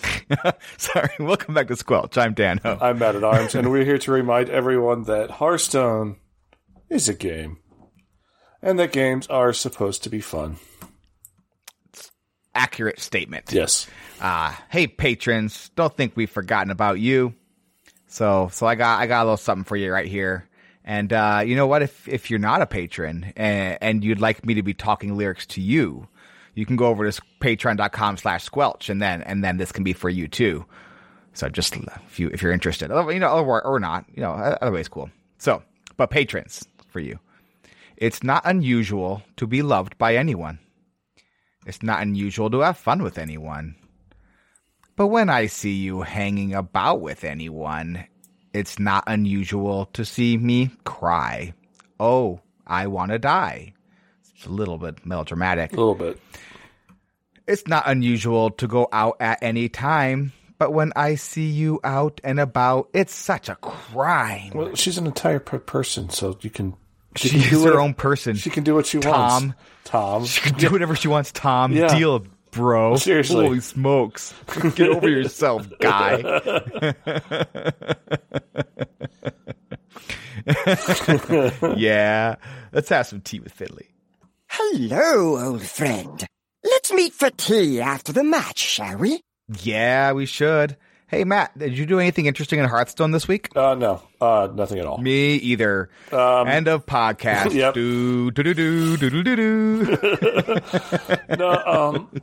Sorry, welcome back to Squelch. I'm Dan Ho. I'm Matt at Arms, and we're here to remind everyone that Hearthstone is a game, and that games are supposed to be fun. Accurate statement. Yes. Uh, hey patrons, don't think we've forgotten about you. So, so I got I got a little something for you right here. And uh, you know what? If if you're not a patron and, and you'd like me to be talking lyrics to you, you can go over to patreon.com slash squelch and then and then this can be for you too. So just if you if you're interested, you know, or, or not, you know, other ways cool. So, but patrons for you. It's not unusual to be loved by anyone. It's not unusual to have fun with anyone. But when I see you hanging about with anyone, it's not unusual to see me cry. Oh, I want to die. It's a little bit melodramatic. A little bit. It's not unusual to go out at any time, but when I see you out and about, it's such a crime. Well, she's an entire per- person, so you can. She She's can do her what- own person. She can do what she Tom. wants. Tom. Tom. She can do whatever she wants, Tom. Yeah. Deal, bro. Seriously. Holy smokes. Get over yourself, guy. yeah. Let's have some tea with Fiddly. Hello, old friend. Let's meet for tea after the match, shall we? Yeah, we should. Hey, Matt, did you do anything interesting in Hearthstone this week? Uh, no, uh, nothing at all. Me either. End of podcast. Um, Yep. Do, do, do, do, do, do, do, do. no, um,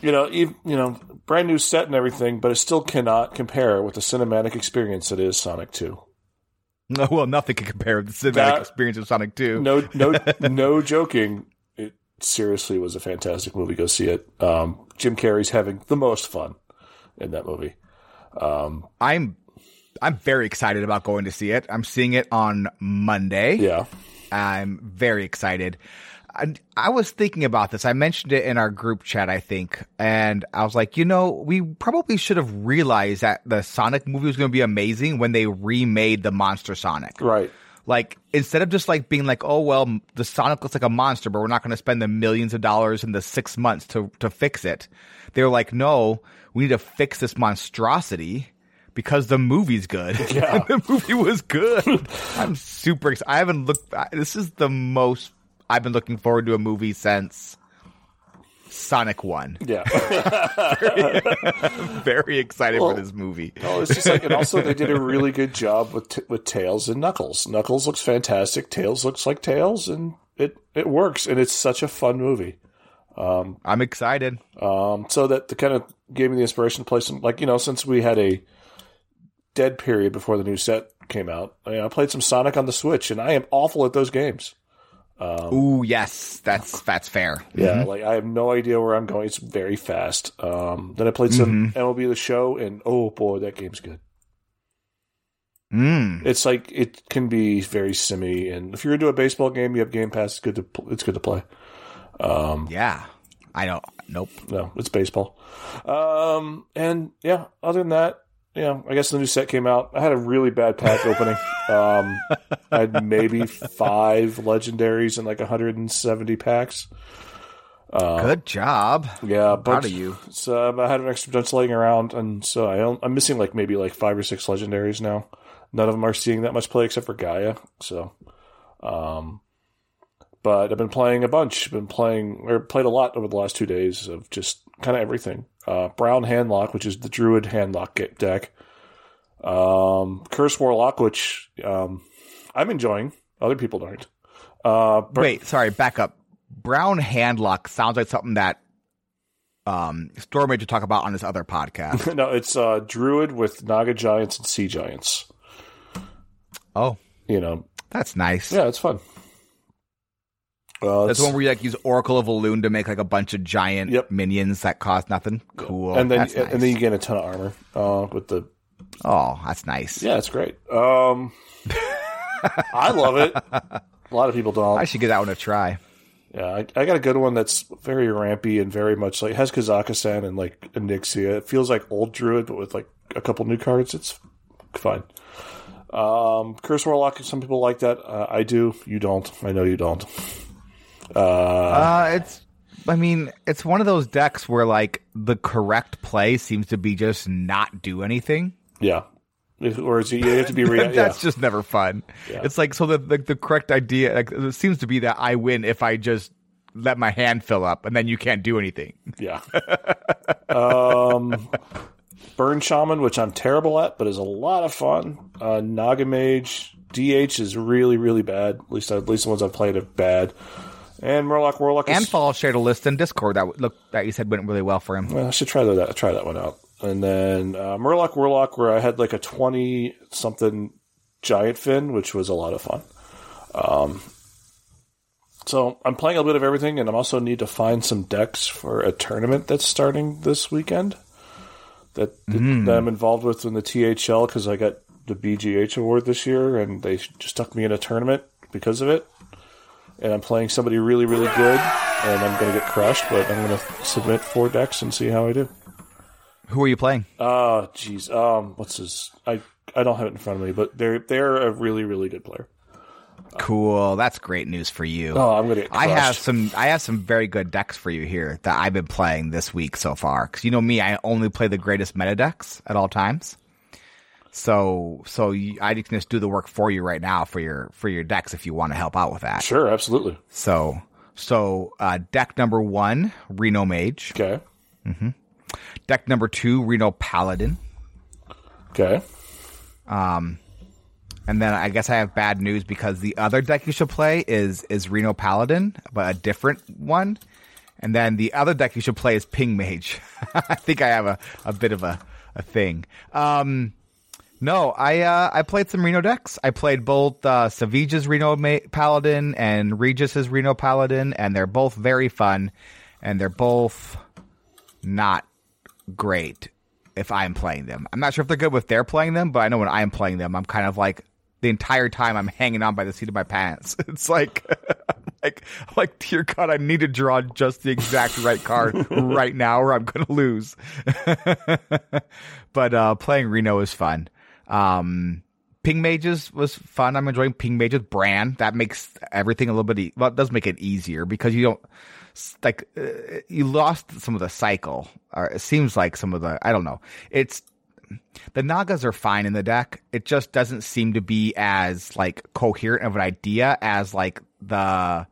you know, ev you know, brand new set and everything, but it still cannot compare with the cinematic experience that is Sonic Two. No, well, nothing can compare with the cinematic That- experience of Sonic 2. No, no, no joking. Seriously was a fantastic movie. Go see it. Um, Jim Carrey's having the most fun in that movie. Um, I'm I'm very excited about going to see it. I'm seeing it on Monday. Yeah, I'm very excited. I, I was thinking about this. I mentioned it in our group chat, I think, and I was like, you know, we probably should have realized that the Sonic movie was going to be amazing when they remade the Monster Sonic. right. Like instead of just like being like, oh well, the Sonic looks like a monster, but we're not going to spend the millions of dollars in the six months to to fix it. They're like, no, we need to fix this monstrosity because the movie's good. Yeah. The movie was good. I'm super excited. I haven't looked. This is the most I've been looking forward to a movie since Sonic One. Yeah. Very excited Well, for this movie. Well, it's just like, and also they did a really good job with t- with Tails and Knuckles. Knuckles looks fantastic. Tails looks like Tails, and it it works, and it's such a fun movie. I'm excited. Um, so that the kind of gave me the inspiration to play some, like you know, since we had a dead period before the new set came out, I, I played some Sonic on the Switch, and I am awful at those games. Ooh, yes, that's that's fair. Yeah, like I have no idea where I'm going. It's very fast. Um, then I played some MLB The Show, and oh boy, that game's good. Mm. It's like it can be very simmy, and if you're into a baseball game, you have Game Pass. It's good to pl- it's good to play. Yeah, I don't. Nope. No, it's baseball. Um, and yeah, other than that, yeah, I guess the new set came out. I had a really bad pack opening. Um, I had maybe five legendaries and like 170 packs. Good job. Yeah, Proud of you. So um, I had an extra bunch laying around, and so I I'm missing like maybe like five or six legendaries now. None of them are seeing that much play except for Gaia. So, um, but I've been playing a bunch. Been playing or played a lot over the last two days of just kind of everything. Uh, Brown Handlock, which is the Druid Handlock deck. Um, Curse Warlock, which um, I'm enjoying. Other people aren't. Uh, Br- Wait, sorry, back up. Brown handlock sounds like something that um Storm Major talk about on his other podcast. no, it's uh, Druid with Naga Giants and Sea Giants. oh, You know, that's nice. Yeah, it's fun. Uh, That's one where you like use Oracle of Elune to make like a bunch of giant Yep. minions that cost nothing. Cool. and then nice. and then you gain a ton of armor uh, with the oh, that's nice. yeah, it's great. Um, I love it. A lot of people don't. I should give that one a try. Yeah, I, I got a good one that's very rampy and very much like has Kazakusan and like Onyxia. It feels like old Druid, but with like a couple new cards. It's fine. Um, Curse Warlock. Some people like that. Uh, I do. You don't. I know you don't. Uh, it's. I mean, it's one of those decks where like the correct play seems to be just not do anything. Yeah. Or is it, you have to be rea- yeah. That's just never fun. It's like so the, the the correct idea like it seems to be that I win if I just let my hand fill up and then you can't do anything. Yeah. um, Burn Shaman, which I'm terrible at, but is a lot of fun. Uh, Naga Mage, DH is really, really bad. At least, at least the ones I've played are bad. And Murloc Warlock is And Fall shared a list in Discord that look that you said went really well for him. Well, I should try that. Try that one out. And then uh, Murloc Warlock, where I had like a twenty something giant fin, which was a lot of fun. Um, so I'm playing a bit of everything, and I also need to find some decks for a tournament that's starting this weekend. That, that I'm involved with in the THL because I got the BGH award this year, and they just stuck me in a tournament because of it. And I'm playing somebody really, really good, and I'm going to get crushed, but I'm going to submit four decks and see how I do. Who are you playing? Oh, jeez. Um, what's his? I I don't have it in front of me, but they're they're a really really good player. Cool. That's great news for you. Oh, I'm gonna get I have some. I have some very good decks for you here that I've been playing this week so far. Because you know me, I only play the greatest meta decks at all times. So, so you, I can just do the work for you right now for your for your decks if you want to help out with that. Sure, absolutely. So, so uh, deck number one, Reno Mage. Okay. Deck number two, Reno Paladin. Okay. Um, And then I guess I have bad news because the other deck you should play is is Reno Paladin, but a different one. And then the other deck you should play is Ping Mage. I think I have a, a bit of a, a thing. Um, no, I uh, I played some Reno decks. I played both uh, Savjz's Reno Ma- Paladin and Regis's Reno Paladin, and they're both very fun, and they're both not great if I'm playing them. I'm not sure if they're good if they're playing them, but I know when I'm playing them, I'm kind of like the entire time I'm hanging on by the seat of my pants. It's like, like, like, dear God, I need to draw just the exact right card right now, or I'm gonna lose. but uh, playing Reno is fun. Um, Ping Mages was fun. I'm enjoying Ping Mages. Brann that makes everything a little bit. E- well, it does make it easier because you don't like uh, you lost some of the cycle, or it seems like some of the. I don't know. It's the Nagas are fine in the deck. It just doesn't seem to be as like coherent of an idea as like the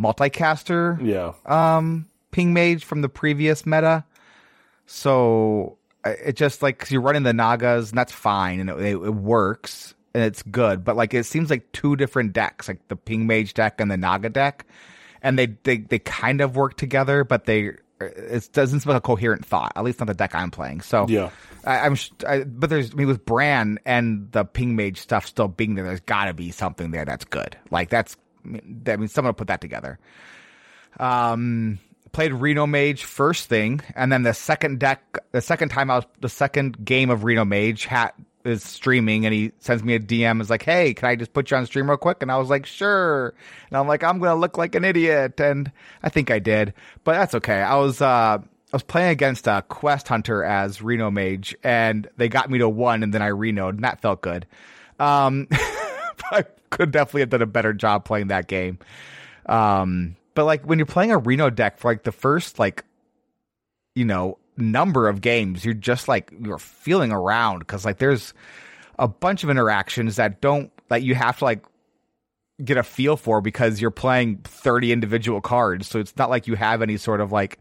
multicaster Yeah. um ping mage from the previous meta so it just like 'cause you're running the nagas and that's fine and it, it, works and it's good but like it seems like two different decks like the ping mage deck and the naga deck and they they, they kind of work together but they it doesn't seem like a coherent thought at least not the deck i'm playing so Yeah. I, I'm, sh- I, but there's, I mean, with Brann and the Ping Mage stuff still being there, there's got to be something there that's good. Like that's, I mean, someone put that together. Um, played Reno Mage first thing, and then the second deck, the second time I was, the second game of Reno Mage hat is streaming, and he sends me a DM, is like, "Hey, can I just put you on stream real quick?" And I was like, "Sure." And I'm like, "I'm gonna look like an idiot," and I think I did, but that's okay. I was, uh. I was playing against a quest hunter as Reno Mage, and they got me to one, and then I renoed, and that felt good. Um, I could definitely have done a better job playing that game. Um, but like when you're playing a Reno deck for like the first like, you know, number of games, you're just like you're feeling around because like there's a bunch of interactions that don't that you have to like get a feel for because you're playing 30 individual cards. So it's not like you have any sort of like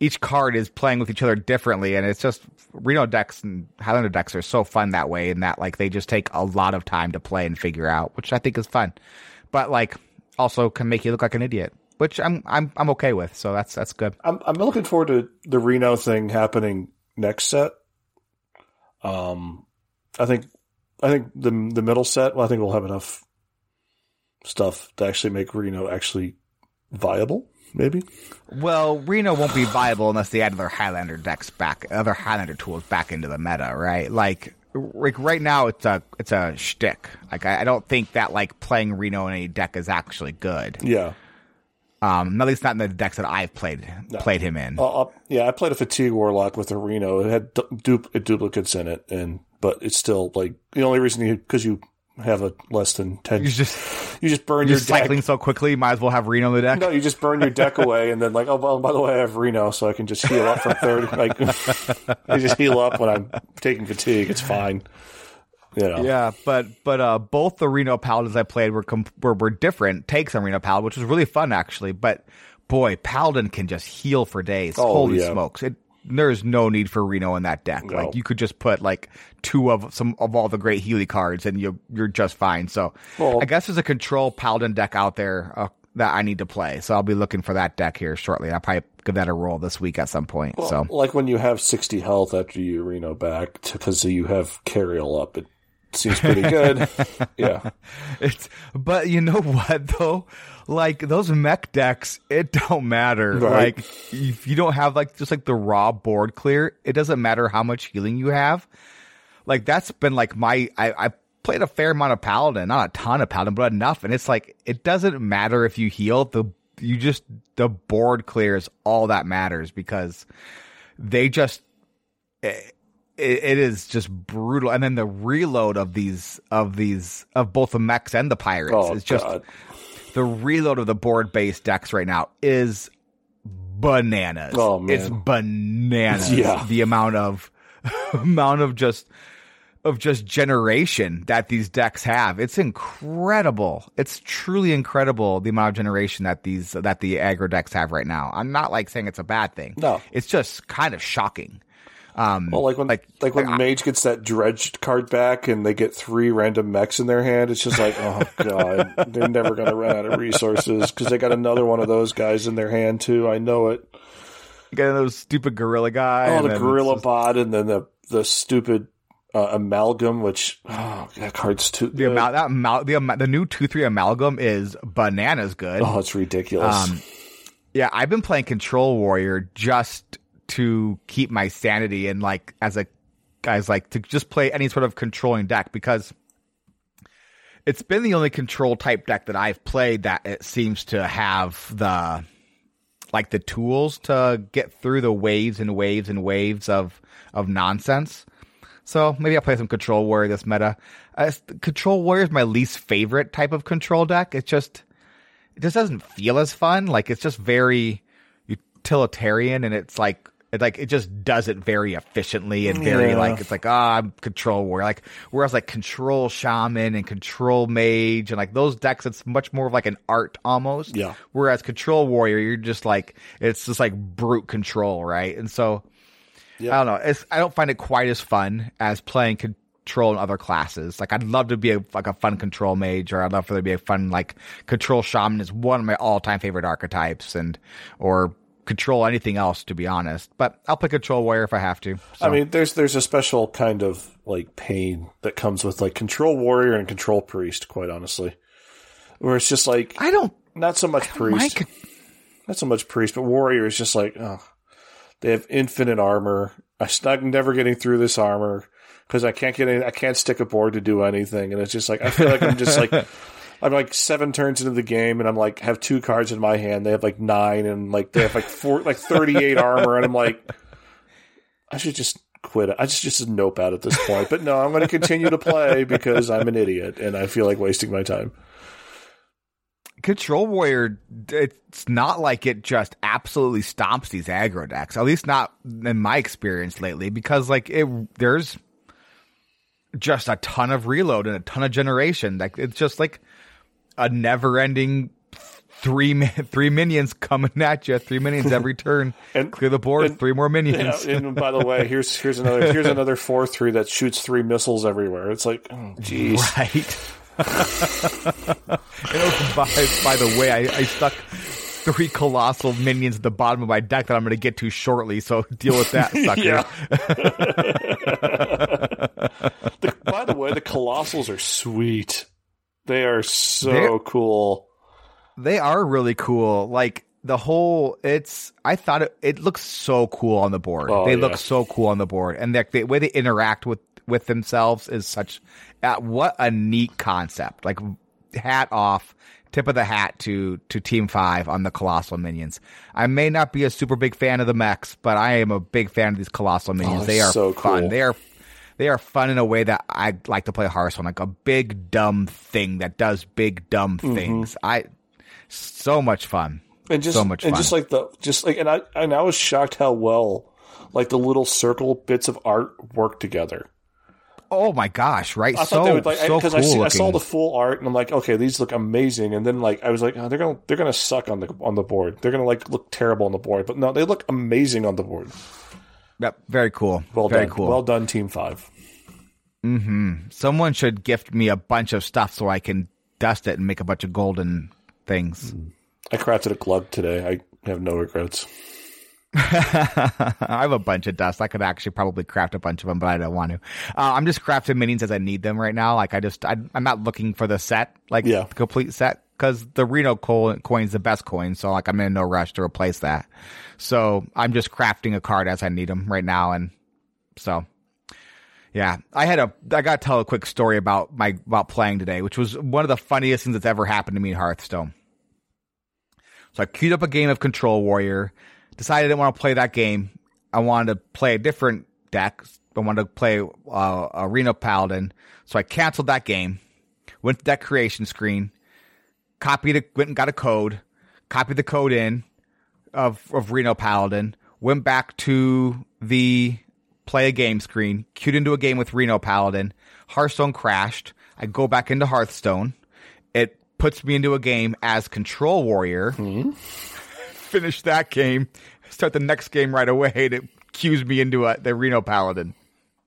each card is playing with each other differently and it's just Reno decks and Highlander decks are so fun that way in that like they just take a lot of time to play and figure out, which I think is fun. But like also can make you look like an idiot, which I'm I'm I'm okay with. So that's that's good. I'm I'm looking forward to the Reno thing happening next set. Um, I think I think the the middle set. Well, I think we'll have enough stuff to actually make Reno actually viable. Maybe. Well, Reno won't be viable unless they add their Highlander decks back, other Highlander tools back into the meta, right? Like, like right now, it's a it's a shtick. Like, I, I don't think that like playing Reno in a deck is actually good. Yeah. Um, at least not in the decks that I've played played him in. Uh, yeah, I played a fatigue warlock with a Reno. It had du- du- duplicates in it, and but it's still like the only reason you because you have a less than ten. You just you just burn your deck. cycling so quickly, might as well have Reno in the deck. No, you just burn your deck away, and then like, oh, well, by the way, I have Reno, so I can just heal up from thirty. Like, I just heal up when I'm taking fatigue. It's fine. You know. Yeah, but but uh, both the Reno Paladins I played were, com- were were different takes on Reno Paladin, which was really fun actually. But boy, Paladin can just heal for days. Oh, Holy yeah. smokes! It, there's no need for Reno in that deck. No. Like you could just put like two of some of all the great Healy cards, and you you're just fine. So Well- I guess there's a control Paladin deck out there uh, that I need to play. So I'll be looking for that deck here shortly. I'll probably give that a roll this week at some point. so like when you have sixty health after you Reno back because you have Cariel up, it seems pretty good. yeah. It's but you know what though? Like those mech decks, it don't matter. Right. Like if you don't have like just like the raw board clear, it doesn't matter how much healing you have. Like that's been like my I, I played a fair amount of paladin, not a ton of paladin, but enough. And it's like it doesn't matter if you heal, the you just the board clears all that matters because they just it, it is just brutal. And then the reload of these of these of both the mechs and the pirates Oh is just God. the reload of the board based decks right now is bananas. Oh, man. It's bananas. Yeah. The amount of amount of just of just generation that these decks have. It's incredible. It's truly incredible the amount of generation that these that the aggro decks have right now. I'm not like saying it's a bad thing. No. It's just kind of shocking. Um Well, like when like, like- when I- Mage gets that dredged card back and they get three random mechs in their hand, it's just like, oh god, they're never going to run out of resources because they got another one of those guys in their hand too. I know it. Get those stupid gorilla guy. Oh, and the gorilla just- bot, and then the the stupid uh, amalgam, which oh, that card's too the amount that amal- the the new two three amalgam is bananas good. Oh, it's ridiculous. Um, Yeah, I've been playing Control Warrior just to keep my sanity and like as a guys like to just play any sort of controlling deck because it's been the only control type deck that I've played that it seems to have the like the tools to get through the waves and waves and waves of of nonsense. So maybe I'll play some Control Warrior this meta. Uh, control Warrior is my least favorite type of control deck. It's just it just doesn't feel as fun. Like it's just very utilitarian, and it's like it like it just does it very efficiently and very Yeah. like it's like ah I'm control warrior. Like whereas like control shaman and control mage and like those decks, it's much more of like an art almost. Yeah. Whereas control warrior, you're just like it's just like brute control, right? And so. I don't know. It's I don't find it quite as fun as playing control in other classes. Like I'd love to be a, like a fun control mage, or I'd love for there to be a fun like control shaman is one of my all time favorite archetypes, and or control anything else to be honest. But I'll play control warrior if I have to. So. I mean, there's there's a special kind of like pain that comes with like control warrior and control priest. Quite honestly, where it's just like I don't. not so much priest, con- not so much priest, but warrior is just like oh, they have infinite armor. I'm never getting through this armor because I can't get any, I can't stick a board to do anything, and it's just like I feel like I'm just like. I'm like seven turns into the game, and I'm like have two cards in my hand. They have like nine, and like they have like four, like thirty eight armor, and I'm like, I should just quit. I just just nope out at this point. But no, I'm going to continue to play because I'm an idiot and I feel like wasting my time. Control Warrior, it's not like it just absolutely stomps these aggro decks. At least not in my experience lately, because like it, there's just a ton of reload and a ton of generation. Like it's just like a never-ending three three minions coming at you, three minions every turn. And- Clear the board, and- three more Yeah, minions. and by the way, here's here's another here's another four three that shoots three missiles everywhere. It's like, oh, jeez. Right. And by, by the way, I, I stuck three colossal minions at the bottom of my deck that I'm going to get to shortly. So deal with that, sucker. Yeah. The- by the way, the colossals are sweet. They are so They're- cool. They are really cool. Like the whole, it's. I thought it, it looks so cool on the board. Oh, they yeah. look so cool on the board, and the, the way they interact with with themselves is such. Uh, what a neat concept! Like hat off, tip of the hat to to Team Five on the colossal minions. I may not be a super big fan of the mechs, but I am a big fan of these colossal minions. Oh, they are so fun. cool. They are they are fun in a way that I like to play Hearthstone, like a big dumb thing that does big dumb Mm-hmm. things. I so much fun. and just so much and fun. just like the just like and I and I was shocked how well like the little circle bits of art work together. Oh my gosh! Right, I so thought they would like so because cool I, I saw the full art and I'm like, okay, these look amazing. And then like I was like, oh, they're gonna they're gonna suck on the on the board. They're gonna like look terrible on the board. But no, they look amazing on the board. Yep, very cool. Well very done, cool. well done, Team Five. Someone should gift me a bunch of stuff so I can dust it and make a bunch of golden things. I crafted a glove today. I have no regrets. I have a bunch of dust. I could actually probably craft a bunch of them, but I don't want to. Uh, I'm just crafting minions as I need them right now. Like I just, I, I'm not looking for the set, like Yeah. the complete set, because the Reno coin is the best coin. So like I'm in no rush to replace that. So I'm just crafting a card as I need them right now, and so yeah, I had a. I got to tell a quick story about my about playing today, which was one of the funniest things that's ever happened to me in Hearthstone. So I queued up a game of Control Warrior. Decided I didn't want to play that game. I wanted to play a different deck. I wanted to play uh, a Reno Paladin. So I canceled that game. Went to that creation screen. Copied it. Went and got a code. Copied the code in of of Reno Paladin. Went back to the play a game screen. Queued into a game with Reno Paladin. Hearthstone crashed. I go back into Hearthstone. It puts me into a game as Control Warrior hmm. finish that game, start the next game right away, and it cues me into a, the Reno Paladin.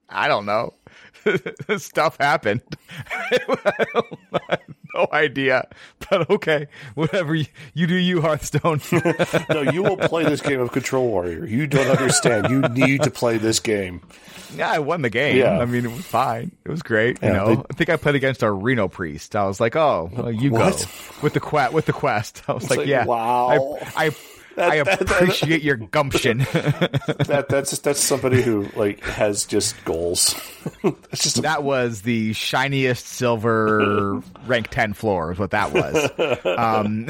I don't know. Stuff happened. No idea. But okay, whatever you, you do, you Hearthstone. No, you will play this game of Control Warrior. You don't understand. You need to play this game. yeah, I won the game. Yeah. I mean, it was fine. It was great. You know, they- I think I played against a Reno priest. I was like, oh, well, you What? go with the quest. With the quest, I was like, like, yeah, wow. I, I, I that- that- appreciate your gumption. That that's that's somebody who like has just goals. That's just that was the shiniest silver rank 10 floor is what that was um,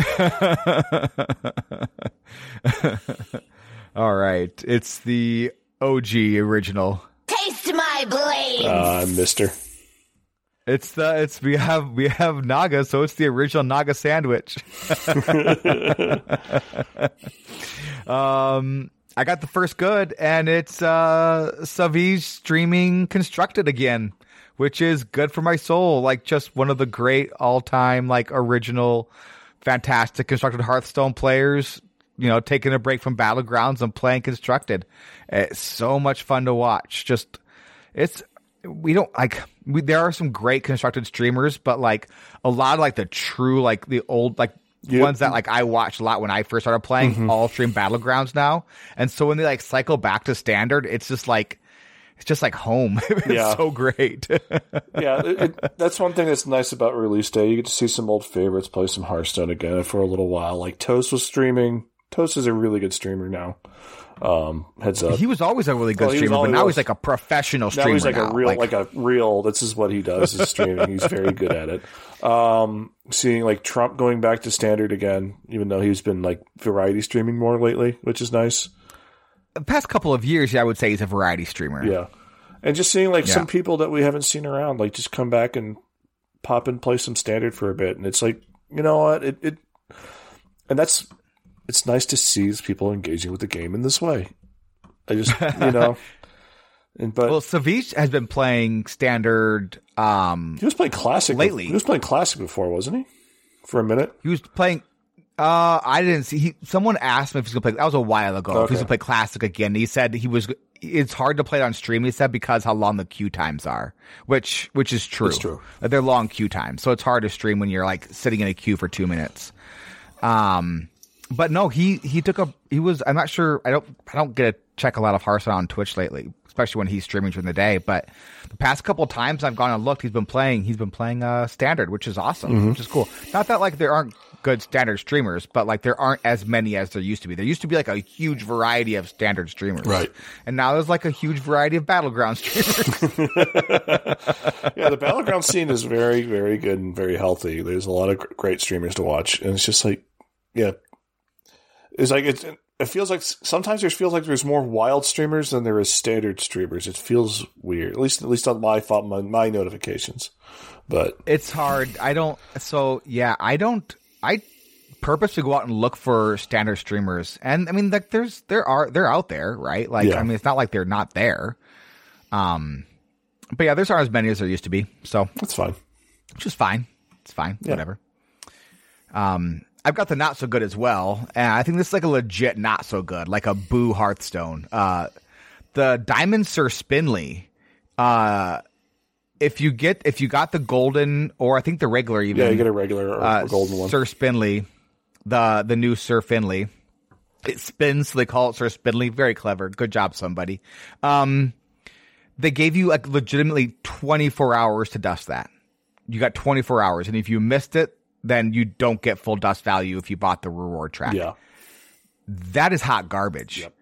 all right it's the og original Taste my blade! uh, Mister. It's the it's we have we have naga so it's the original naga sandwich. Um i got the first good and it's uh Savjz streaming constructed again which is good for my soul. Like just one of the great all-time like original fantastic constructed hearthstone players you know taking a break from battlegrounds and playing constructed. It's so much fun to watch. Just it's we don't like we, there are some great constructed streamers but like a lot of like the true like the old like Yeah. ones that like i watched a lot when i first started playing mm-hmm. all stream battlegrounds now and so when they like cycle back to standard it's just like it's just like home it's Yeah. so great Yeah, it, it, that's one thing that's nice about release day. You get to see some old favorites play some Hearthstone again for a little while. Like Toast was streaming. Toast is a really good streamer now. Um, heads up. he was always a really good Well, streamer but now he's like a professional streamer. now he's like now. a real, like, a real. This is what he does is streaming. he's very good at it. Um, seeing like Trump going back to standard again, even though he's been like variety streaming more lately, which is nice. the past couple of years yeah, i would say he's a variety streamer Yeah, and just seeing like Yeah. some people that we haven't seen around, like just come back and pop and play some standard for a bit, and it's like you know what it, it and that's it's nice to see these people engaging with the game in this way. I just you know, and but well Savjz has been playing standard um he was playing classic lately. He was playing classic before, wasn't he? For a minute. He was playing. Uh, I didn't see. He, someone asked me if he's gonna play. That was a while ago. If he's gonna play classic again. He said he was. It's hard to play it on stream. He said because how long the queue times are, which which is true. It's true. They're long queue times, so it's hard to stream when you're like sitting in a queue for two minutes. Um, but no, he he took a. He was. I'm not sure. I don't. I don't get to check a lot of Hearthstone on Twitch lately, especially when he's streaming during the day. But the past couple of times I've gone and looked, he's been playing. He's been playing uh standard, which is awesome, which is cool. Not that like there aren't good standard streamers, but like there aren't as many as there used to be. There used to be like a huge variety of standard streamers, Right. And now there's like a huge variety of battleground streamers. yeah, the battleground scene is very, very good and very healthy. There's a lot of great streamers to watch, and it's just like, yeah, it's like it's. It feels like sometimes there feels like there's more wild streamers than there is standard streamers. It feels weird, at least at least on my my, my notifications. But it's hard. I don't. So yeah, I don't. I purposely go out and look for standard streamers, and I mean, like, there's there are they're out there, right? Like, Yeah. I mean, it's not like they're not there. Um, but yeah, there's aren't as many as there used to be, so that's fine. which is fine. It's fine. Whatever. Um, I've got the not so good as well, and I think this is like a legit not so good, like a Boo Hearthstone. Uh, the Diamond Sir Spinley. Uh, if you get if you got the golden or I think the regular even Yeah, you get a regular or, uh, golden one. Sir Spinley, the the new Sir Finley. It spins, so they call it Sir Spinley. Very clever. Good job, somebody. Um, they gave you like legitimately 24 hours to dust that. You got 24 hours, and if you missed it, then you don't get full dust value if you bought the reward track. Yeah, That is hot garbage. Yep.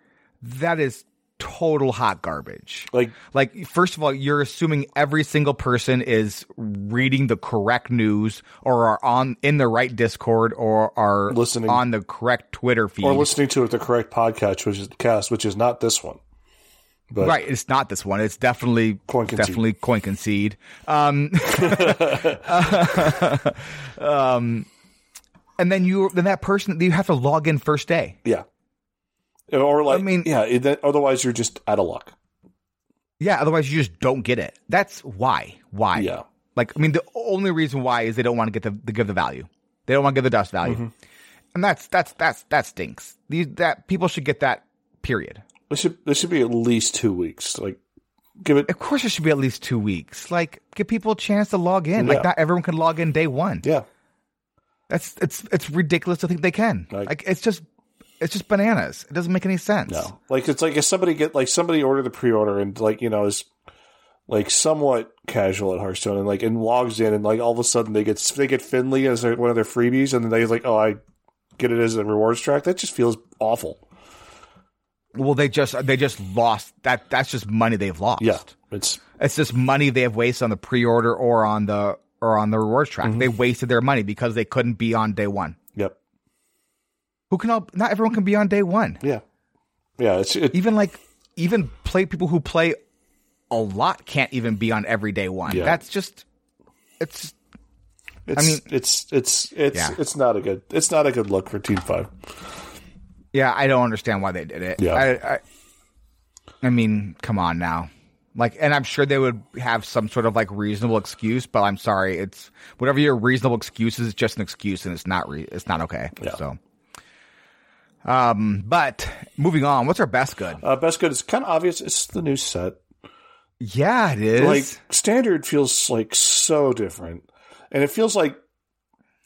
That is total hot garbage. like Like, first of all, you're assuming every single person is reading the correct news or are on in the right Discord or are Listening. on the correct Twitter feed. or listening to it the correct podcast, which is cast, which is not this one. But right, it's not this one. It's definitely Coin concede. definitely coin concede. Um, um, and then you then that person you have to log in first day. yeah, or like I mean- yeah. It, otherwise, you're just out of luck. Yeah, otherwise you just don't get it. That's why. Why? Yeah. Like, I mean, the only reason why is they don't want to get the, the give the value. They don't want to give the dust value, Mm-hmm. and that's that's that's that stinks. These that people should get that. Period. This should this should be at least two weeks. Like, give it. Of course, it should be at least two weeks. Like, give people a chance to log in. Yeah. Like, not everyone can log in day one. Yeah, That's it's it's ridiculous to think they can. Like- Like, it's just it's just bananas. It doesn't make any sense. no. Like it's like if somebody get like somebody ordered the pre-order and like you know is like somewhat casual at Hearthstone and like and logs in and like all of a sudden they get they get Finley as one of their freebies and then they like oh I get it as a rewards track. That just feels awful. Well, they just they just lost that. That's just money they've lost. Yeah, it's It's just money they have wasted on the pre-order or on the or on the rewards track. Mm-hmm. They wasted their money because they couldn't be on day one. yep. Who can all? Not everyone can be on day one. Yeah, yeah. It's it, Even like even play people who play a lot can't even be on every day one. Yeah. That's just it's it's I mean- it's it's it's Yeah. it's not a good it's not a good look for Team Five. Yeah. I don't understand why they did it. Yeah. I, I, I mean, come on now. Like, and I'm sure they would have some sort of like reasonable excuse, but I'm sorry, it's whatever your reasonable excuse is, it's just an excuse, and it's not re- it's not okay. Yeah. So, um, but moving on, what's our best good? Uh, best good is kind of obvious. It's the new set. Yeah, it is. like standard feels like so different and it feels like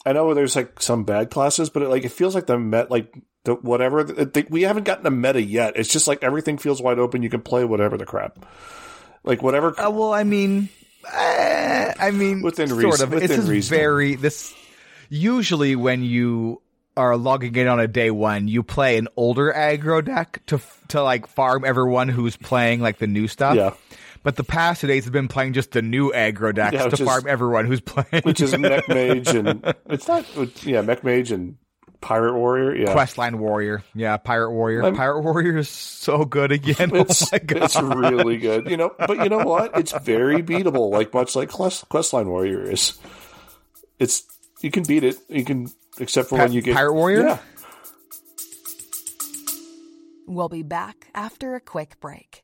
i know there's like some bad classes but it, like it feels like the met like the whatever the, we haven't gotten a meta yet it's just like everything feels wide open you can play whatever the crap like whatever Uh, well, I mean, eh, I mean, Within sort reason- of. within this is reason. very this. Usually, when you are logging in on a day one, you play an older aggro deck to to like farm everyone who's playing like the new stuff. Yeah. But the past two days have been playing just the new aggro decks Yeah, to is- farm everyone who's playing. which is mech mage and it's not yeah mech mage and pirate warrior? Yeah. Questline Warrior, yeah, Pirate Warrior. I'm- Pirate Warrior is so good again. Oh it's oh my god, it's really good. You know but you know what? It's very beatable like much like Quest, questline warrior is. It's you can beat it. You can except for Pa- when you get Pirate Warrior? yeah. We'll be back after a quick break.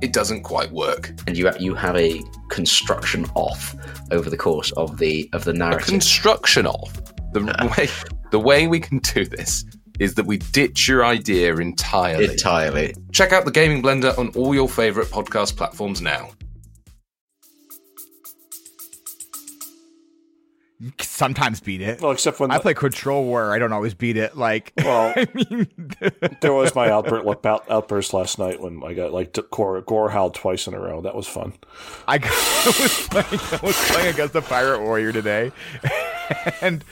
it doesn't quite work. And you you have a construction off over the course of the of the A narrative. construction of the way the way we can do this is that we ditch your idea entirely. Entirely. Check out the Gaming Blender on all your favourite podcast platforms now. Sometimes beat it. Well, except when I the- play Control War. I don't always beat it. Like, Well, I mean, there was my outburst, outburst last night when I got like gore, gore howled twice in a row. That was fun. I, got, I was playing. I was playing against the Pirate Warrior today, and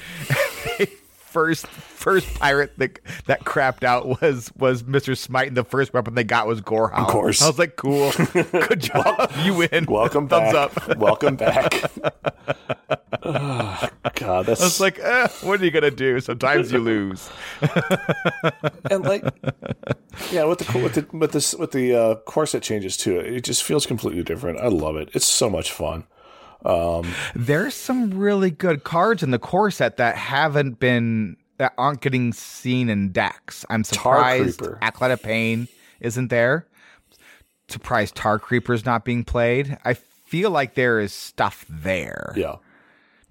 the first first pirate that that crapped out was was Mister Smite, and the first weapon they got was Gorehowl. Of course. I was like, "Cool, good job, you win." Welcome Thumbs back. up. Welcome back. Ah, God, that's I was like, eh, "What are you gonna do?" Sometimes you lose. and like yeah with the with the with this with the uh, core set changes too. It just feels completely different. I love it. It's so much fun. Um, There's some really good cards in the core set that haven't been that aren't getting seen in decks. I'm surprised of Pain isn't there. Surprised Tar Creeper's not being played. I feel like there is stuff there Yeah.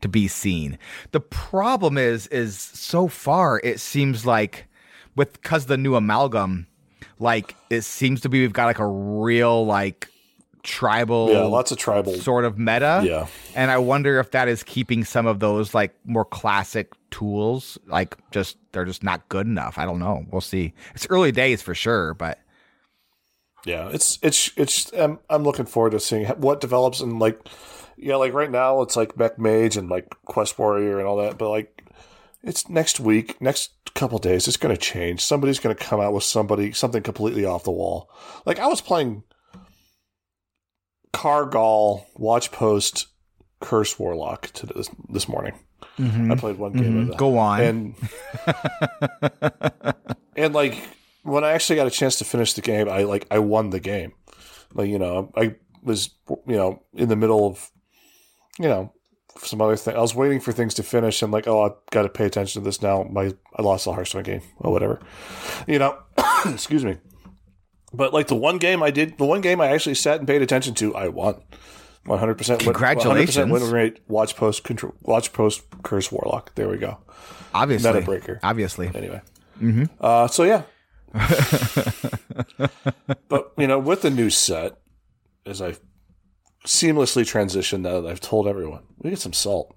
to be seen. The problem is is so far it seems like with cuz the new amalgam like it seems to be we've got like a real like tribal Yeah, lots of tribal. sort of meta. Yeah. And I wonder if that is keeping some of those like more classic tools like just they're just not good enough. I don't know. We'll see. It's early days for sure, but Yeah, it's it's it's. I'm I'm looking forward to seeing what develops and like, yeah, like right now it's like Mech Mage and like Quest Warrior and all that, but like, it's next week, next couple days, it's going to change. Somebody's going to come out with somebody something completely off the wall. Like I was playing Kargal Watch Post Curse Warlock to this this morning. Mm-hmm. I played one game mm-hmm. of that. go on. And and like when I actually got a chance to finish the game, I like I won the game. Like you know, I was you know in the middle of you know some other thing. I was waiting for things to finish and like, oh, I've got to pay attention to this now. My I lost the Hearthstone game or whatever. You know, excuse me. But like the one game I did, the one game I actually sat and paid attention to, I won. One hundred percent. Congratulations. 100% win rate. Watch post control. Watch post curse warlock. There we go. obviously Meta breaker. Obviously. Anyway. Uh, so yeah. but you know, with the new set, as I seamlessly transitioned now that I've told everyone, we get some salt.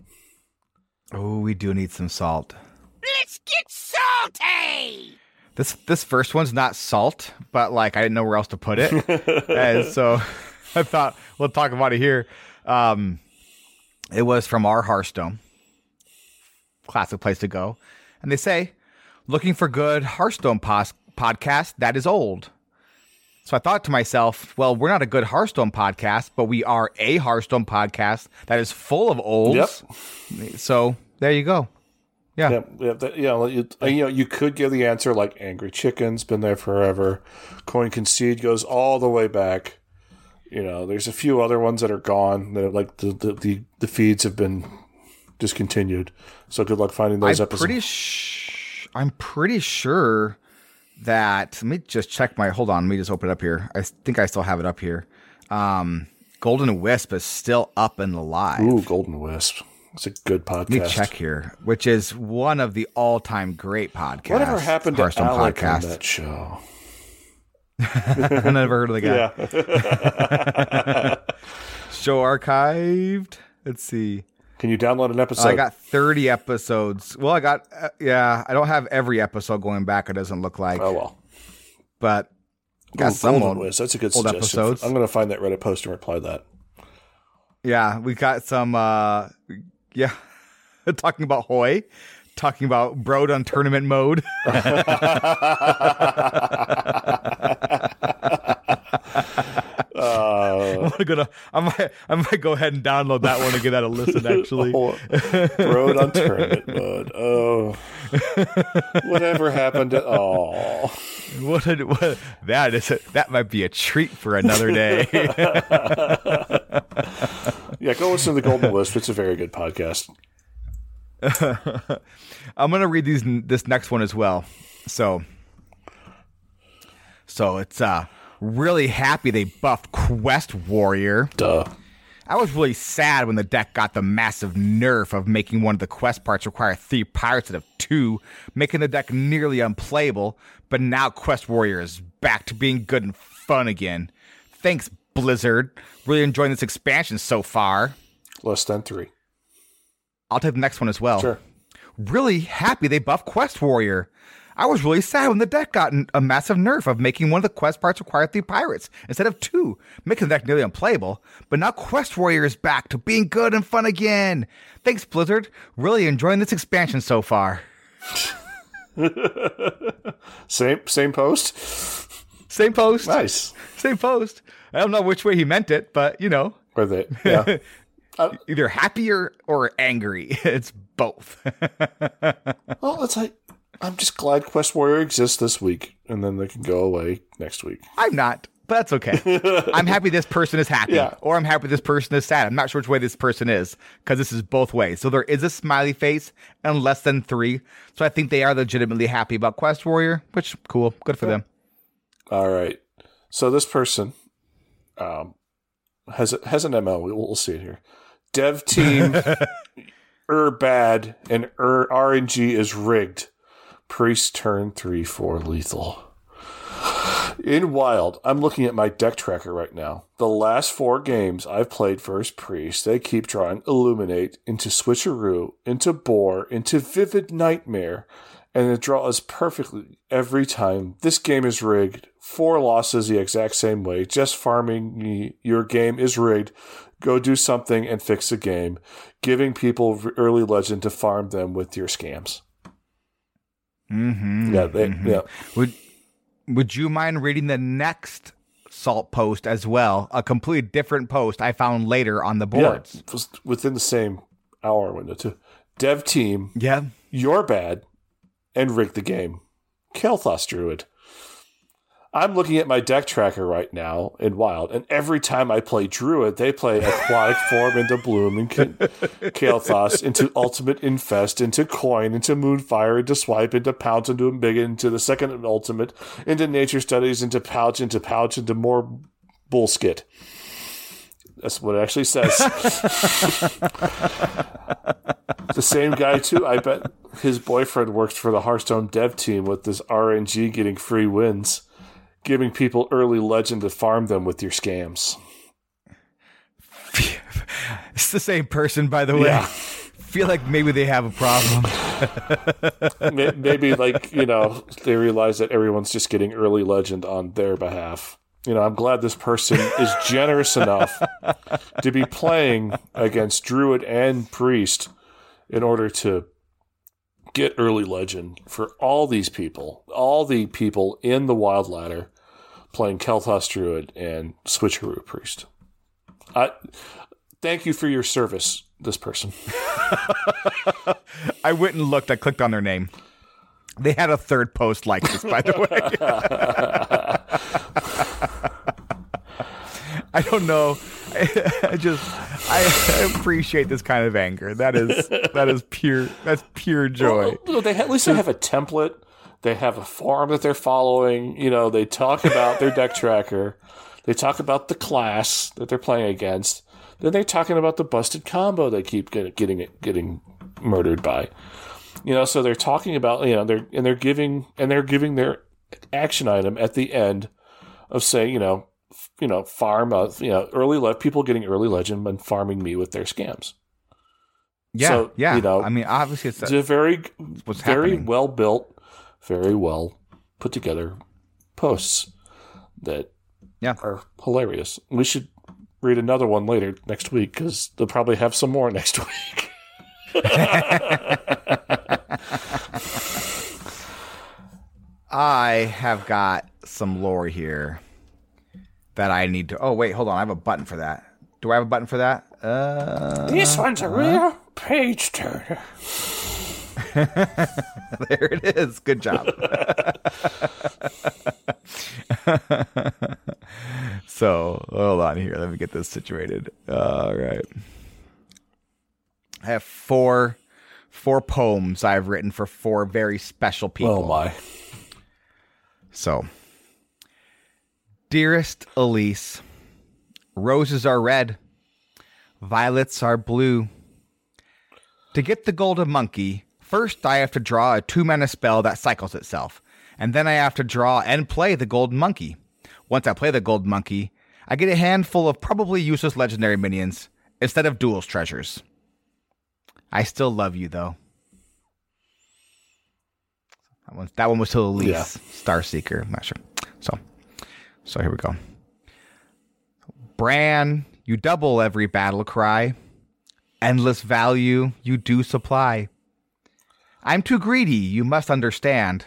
Oh, we do need some salt. Let's get salty! This this first one's not salt, but like I didn't know where else to put it, and so I thought we'll talk about it here. Um, it was from our Hearthstone, classic place to go, and they say, looking for good Hearthstone pos- podcast that is old. So I thought to myself, well, we're not a good Hearthstone podcast, but we are a Hearthstone podcast that is full of olds. Yep. So there you go. Yeah. Yeah, that, you know, you, you know, you could give the answer like "Angry Chicken's" been there forever. Coin Concede goes all the way back. You know, there's a few other ones that are gone. That are like the the, the, the feeds have been discontinued. So good luck finding those I'm episodes. pretty sh- I'm pretty sure that let me just check my hold on, let me just open it up here. I think I still have it up here. Um Golden Wisp is still up and alive. Ooh, Golden Wisp. It's a good podcast. Let me check here, which is one of the all-time great podcasts. Whatever happened to Alec on podcast? that show? I never heard of the guy. Yeah. Show archived. Let's see. Can you download an episode? I got 30 episodes. Well, I got uh, yeah, I don't have every episode going back. It doesn't look like. oh well. But got Ooh, some old, Wisp. That's a good old suggestion. episodes. I'm going to find that Reddit post and reply to that. Yeah, we got some. uh Yeah, talking about Hoy, talking about Brode on tournament mode. Uh, I'm gonna, I might, I might go ahead and download that one and give that a listen. Actually, oh, road on tournament mode. Oh, whatever happened to? Oh, what, did, what that is, a, that might be a treat for another day. yeah. Go listen to the Golden List. It's a very good podcast. I'm gonna read these this next one as well. So, so it's uh really happy they buffed Quest Warrior. Duh. I was really sad when the deck got the massive nerf of making one of the quest parts require three pirates instead of two, making the deck nearly unplayable. But now Quest Warrior is back to being good and fun again. Thanks, Blizzard. Really enjoying this expansion so far. Less than three. I'll take the next one as well. Sure. Really happy they buffed Quest Warrior. I was really sad when the deck got a massive nerf of making one of the quest parts require three pirates instead of two, making the deck nearly unplayable. But now Quest Warrior is back to being good and fun again. Thanks, Blizzard. Really enjoying this expansion so far. Same same post. Same post. Nice. Same post. I don't know which way he meant it, but you know, Or they yeah. Uh, either happy or, or angry. It's both. well, it's like I'm just glad Quest Warrior exists this week, and then they can go away next week. I'm not, but that's okay. I'm happy this person is happy, Yeah. or I'm happy this person is sad. I'm not sure which way this person is because this is both ways. So there is a smiley face and less than three. So I think they are legitimately happy about Quest Warrior, which cool, good for them. All right. So this person um, has has an ML. We'll, we'll see it here. Dev team er bad and er RNG is rigged. Priest turn three four lethal. In Wild, I'm looking at my deck tracker right now. The last four games I've played first Priest, they keep drawing Illuminate into Switcheroo, into Boar, into Vivid Nightmare, and it draws perfectly every time. This game is rigged. Four losses the exact same way. Just farming. Your game is rigged. Go do something and fix the game. Giving people early legend to farm them with your scams. Mm-hmm. Yeah, they, yeah. Would Would you mind reading the next salt post as well? A completely different post I found later on the boards. Yeah, it within the same hour window too. Dev team, Yeah. you're bad, and rig the game. Kael'thas Druid. I'm looking at my deck tracker right now in Wild, and every time I play Druid, they play Aquatic Form into Bloom and Kael'thas into Ultimate Infest, into Coin, into Moonfire, into Swipe, into Pounce, into Embiggen, into the second Ultimate, into Nature Studies, into Pouch, into Pouch, into more Bullskit. That's what it actually says. the same guy too. I bet his boyfriend works for the Hearthstone dev team with this RNG getting free wins, giving people early legend to farm them with your scams. It's the same person, by the way. Yeah. Feel like maybe they have a problem. Maybe like you know they realize that everyone's just getting early legend on their behalf. You know, I'm glad this person is generous enough to be playing against Druid and Priest in order to get early legend for all these people, all the people in the Wild Ladder playing Kael'thas Druid and Switcheroo Priest. I thank you for your service, this person. I went and looked. I clicked on their name. They had a third post like this, by the way. I don't know. I, just I, I appreciate this kind of anger. That is that is pure. That's pure joy. Well, they at least they have a template. They have a form that they're following. You know, they talk about their deck tracker. They talk about the class that they're playing against. Then they're talking about the busted combo they keep get, getting getting murdered by. You know, so they're talking about you know they're and they're giving and they're giving their action item at the end of saying you know f- you know farm uh, you know early le- people getting early legend and farming me with their scams. Yeah, So, yeah. you know, I mean, obviously, it's It's a very, very well built, very well put together posts that Yeah. are hilarious. We should read another one later next week because they'll probably have some more next week. I have got some lore here that I need to. Oh wait, hold on. I have a button for that. Do I have a button for that? Uh, this one's a real page turner. there it is. Good job. so hold on here. Let me get this situated. All right. I have four four poems I've written for four very special oh, people. Oh my! So, dearest Elise, roses are red. violets are blue. To get the golden monkey, first I have to draw a two mana spell that cycles itself, and then I have to draw and play the golden monkey. Once I play the golden monkey, I get a handful of probably useless legendary minions instead of duels treasures. I still love you though. That one, that one was to Elise, Yeah. Star Seeker. I'm not sure. So, so here we go. Brann, you double every battle cry. Endless value you do supply. I'm too greedy, you must understand.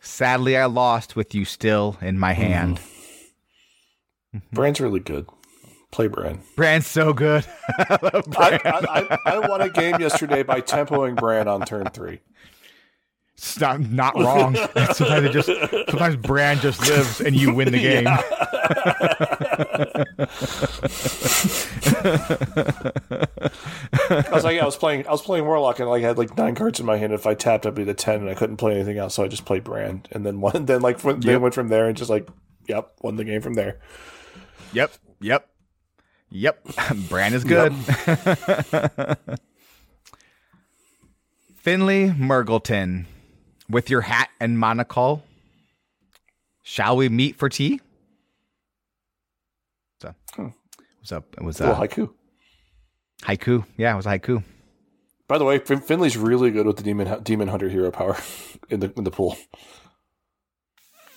Sadly, I lost with you still in my mm-hmm. hand. Mm-hmm. Brann's really good. Play Brann. Brann's so good. I, I, I, I won a game yesterday by tempoing Brand on turn three. It's not, not wrong. sometimes it just sometimes Brann just lives and you win the game. I was like, yeah, I was playing, I was playing Warlock, and like I had like nine cards in my hand. If I tapped, I'd be the ten, and I couldn't play anything else, so I just played Brann, and then one, then like went, they Yep. went from there, and just like, yep, won the game from there. Yep, yep, yep. Brann is good. Finley Mrrgglton, with your hat and monocle, shall we meet for tea? So, what's up? It was Little uh, haiku. haiku. Yeah, it was a haiku. By the way, fin- Finley's really good with the demon demon hunter hero power in the in the pool.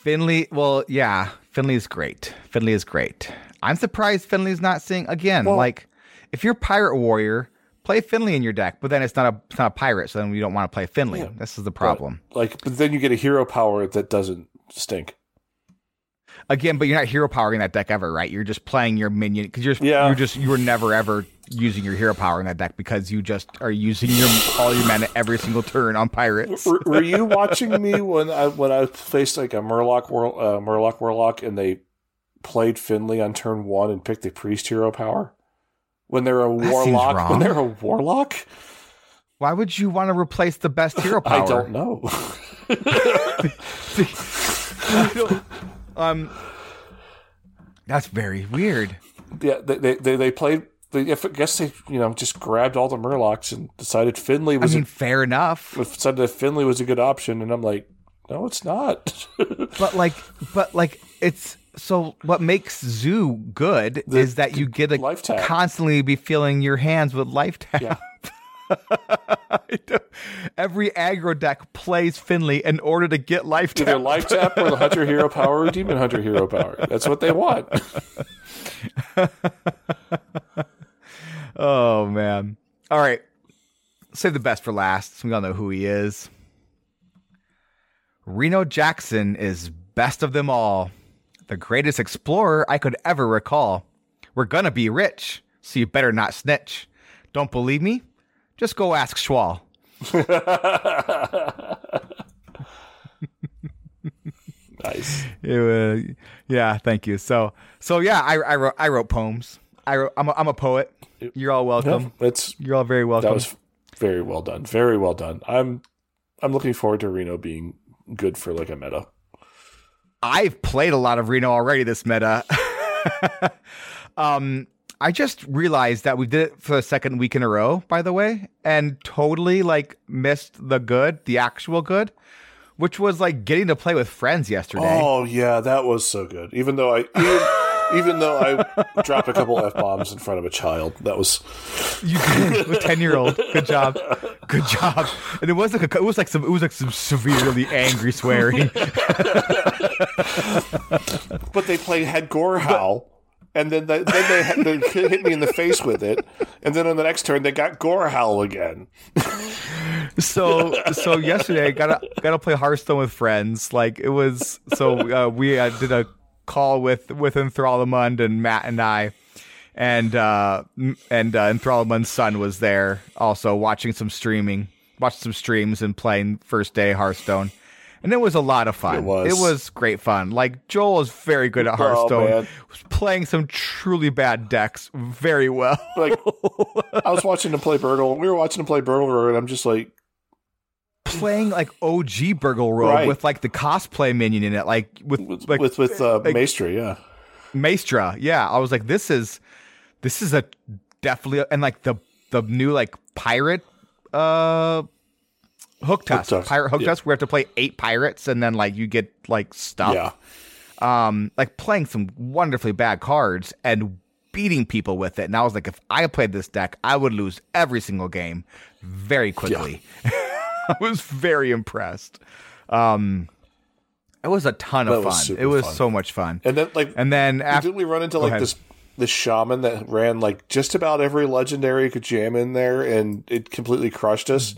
Finley, well, yeah, Finley is great. Finley is great. I'm surprised Finley's not seeing again. Well- like, if you're pirate warrior, play Finley in your deck, but then it's not a it's not a pirate, so then we don't want to play Finley. Yeah. This is the problem. Like, but then you get a hero power that doesn't stink. Again, but you're not hero powering that deck ever, right? You're just playing your minion because you're Yeah. you're just you were never ever using your hero power in that deck because you just are using your all your mana every single turn on pirates. were, were you watching me when I when I faced like a Murloc uh, Murloc Warlock and they played Finley on turn one and picked the priest hero power? When they're a That warlock, when they're a warlock, Why would you want to replace the best hero power? I don't know. I don't- um, that's very weird. yeah, they they they, played. They, I guess they you know just grabbed all the Murlocs and decided Finley was. I mean, fair enough. a, decided that Finley was a good option, and I'm like, no, it's not. but like but like it's so what makes zoo good The- is that you get to life tap. constantly be filling your hands with life tap Yeah. every aggro deck plays finley in order to get life Either tap life tap or the hunter hero power or demon hunter hero power. That's what they want. oh man all right save the best for last so we all know who he is reno jackson is best of them all the greatest explorer i could ever recall we're gonna be rich so you better not snitch don't believe me just go ask schwal Nice. It was, yeah, thank you. So, so yeah, I, I wrote, I wrote poems. I wrote, I'm a, I'm a poet. You're all welcome. Yeah, it's You're all very welcome. that was very well done. Very well done. I'm I'm looking forward to Reno being good for like a meta. I've played a lot of Reno already this meta. um, I just realized that we did it for the second week in a row, by the way, and totally like missed the good, the actual good, which was like getting to play with friends yesterday. Oh yeah, that was so good. Even though I even though I dropped a couple f bombs in front of a child, that was You did with ten year old. Good job, good job. And it was like a, it was like some it was like some severely angry swearing. but they played had Gorehowl. And then they, then they, they hit me in the face with it, and then on the next turn they got Gorehowl again. so so yesterday I got to got to play Hearthstone with friends. Like it was so uh, we uh, did a call with with Enthralmund and Matt and I. And uh and uh, Enthralmund's son was there also watching some streaming, watching some streams and playing first day Hearthstone. And it was a lot of fun. It was. great fun. Like Joel is very good at Oh, Hearthstone. man. was playing some truly bad decks very well. Like I was watching him play Burgle. We were watching him play Burgle, and I'm just like, playing like OG Burgle Rogue Right. with like the cosplay minion in it, like with with like with, with uh, like- Maestri, yeah. Maestra. Yeah, I was like, this is this is a definitely and like the the new like pirate uh Hooktusk, test, pirate hook yeah. test. We have to play eight pirates and then like you get like stuff. Yeah. Um, like playing some wonderfully bad cards and beating people with it. And I was like, if I played this deck, I would lose every single game very quickly. I was very impressed. Um, it was a ton That of was fun. super It was fun. so much fun. And then like And then after didn't we run into like ahead. this this shaman that ran like just about every legendary could jam in there and it completely crushed us.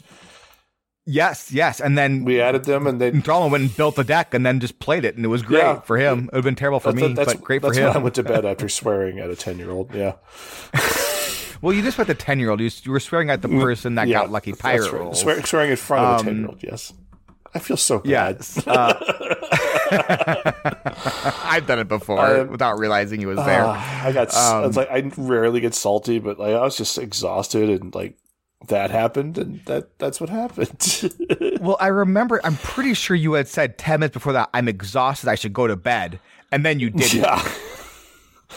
yes, yes, and then We added them and they Thrallman went and built the deck and then just played it, and it was great Yeah. for him. It would have been terrible for me, that's, but great for that's when I went to bed after swearing at a ten year old. Yeah. Well, you just went the ten year old. You, you were swearing at the person that Mm, yeah, got lucky pirate right. Swear, swearing in front of a Um, ten year old, yes. I feel so bad. Yes, uh, I've done it before Um, without realizing he was there. Ah, I got. Um, it's like I rarely get salty, but like I was just exhausted and like that happened, and that that's what happened. well, I remember. I'm pretty sure you had said ten minutes before that. I'm exhausted. I should go to bed, and then you didn't. yeah.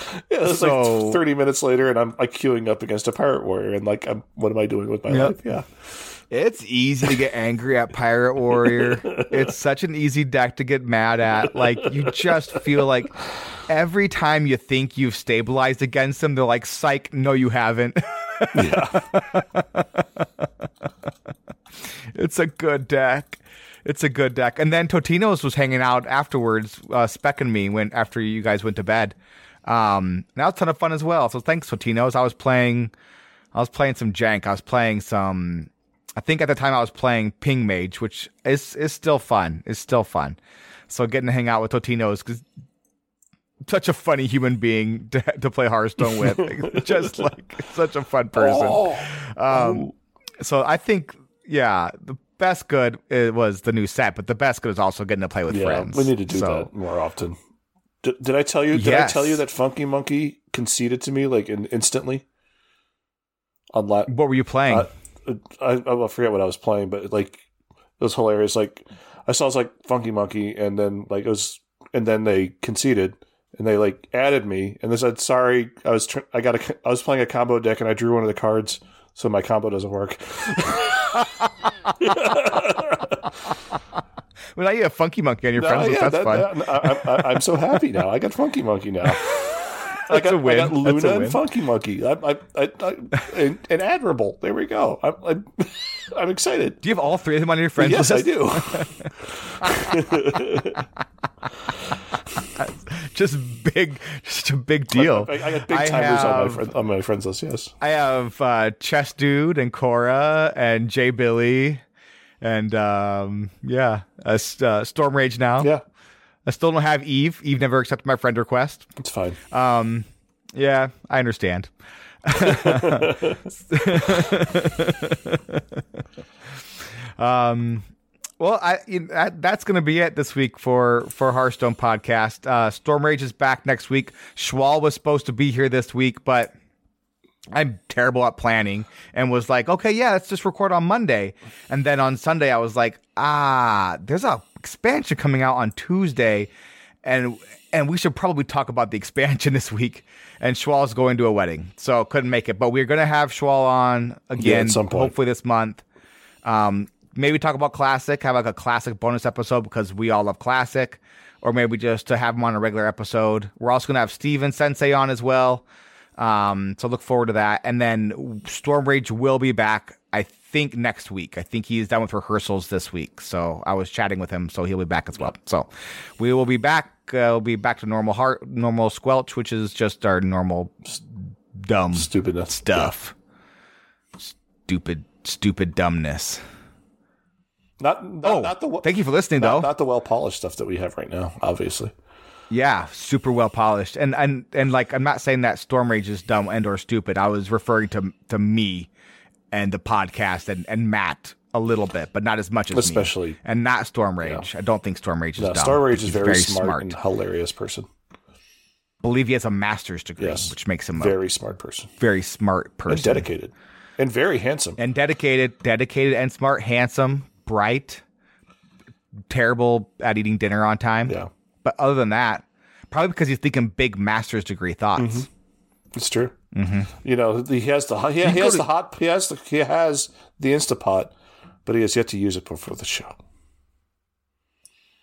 Yeah, it was So- like 30 minutes later, and I'm like queuing up against a pirate warrior, and like, I'm, what am I doing with my Yep. life? Yeah, It's easy to get angry at Pirate Warrior. It's such an easy deck to get mad at. Like you just feel like every time you think you've stabilized against them, they're like, "Psych, no, you haven't." yeah. it's a good deck. It's a good deck. And then Totino's was hanging out afterwards, uh, specking me when after you guys went to bed. Um, that was a ton of fun as well. So thanks, Totino's. I was playing, I was playing some jank. I was playing some. I think at the time I was playing Ping Mage, which is is still fun. Is still fun. So getting to hang out with Totino's because such a funny human being to, to play Hearthstone with. Just like such a fun person. Oh, Um, so I think, yeah, the best good it was the new set, but the best good is also getting to play with yeah. friends. We need to do So- that more often. Did, did I tell you? Did Yes. I tell you that Funky Monkey conceded to me like in, instantly? On la- What were you playing? Uh, I, I forget what I was playing, but like it was hilarious. Like I saw it was like Funky Monkey, and then like it was, and then they conceded, and they like added me, and they said, "Sorry, I was tr- I got a I was playing a combo deck, and I drew one of the cards, so my combo doesn't work." well, now you have Funky Monkey on your No, friends list. yeah, That's that- fun. that- I, I, I'm so happy now. I got Funky Monkey now. I got. I got Luna That's a win. and Funky Monkey. I, I, I, I, and, and Admirable. There we go. I'm, I'm, I'm excited. Do you have all three of them on your friends list? yes, I do. Just big, just a big deal. I, I got big timers on my have- friend, on my friends list. Yes. I have uh, Chess Dude and Cora and Jay Billy, and um, yeah, uh, S- uh, Storm Rage now. Yeah, I still don't have Eve. Eve never accepted my friend request. it's fine. Um, yeah, I understand. um, well, I that, that's going to be it this week for for Hearthstone podcast. Uh, Storm Rage is back next week. Schwal was supposed to be here this week, but I'm terrible at planning and was like, okay, yeah, let's just record on Monday. And then on Sunday, I was like, ah, there's a expansion coming out on Tuesday, and and we should probably talk about the expansion this week. And Schwal's going to a wedding, so couldn't make it. But we're gonna have Schwal on again, some hopefully this month. Um, maybe talk about classic, have like a classic bonus episode because we all love classic, or maybe just to have him on a regular episode. We're also gonna have Steven Sensei on as well. Um, so look forward to that. And then Storm Rage will be back, I think, next week. I think he's done with rehearsals this week. So I was chatting with him, so he'll be back as well. So we will be back. Uh, we'll be back to normal heart, normal squelch, which is just our normal dumb Stupidness. stuff. Stupid, stupid dumbness. Not, not, Oh, not the thank you for listening, not, though. not the well polished stuff that we have right now. Obviously, Yeah, super well polished. And and and like I'm not saying that Storm Rage is dumb and or stupid. I was referring to to me and the podcast and and Matt a little bit, but not as much as me. Especially- and not Storm Rage. I don't think Storm Rage is no, dumb. Star Rage is He's very, smart, and hilarious person. believe he has a master's degree, Yes, which makes him a Very smart person very smart person and dedicated and very handsome. and dedicated, dedicated and smart, handsome, bright, terrible at eating dinner on time. Yeah. But other than that, probably because he's thinking big master's degree thoughts. Mm-hmm. It's true. Mm-hmm. You know, he has the he, he has to- the hot he has the he has the Instapot, but he has yet to use it before the show.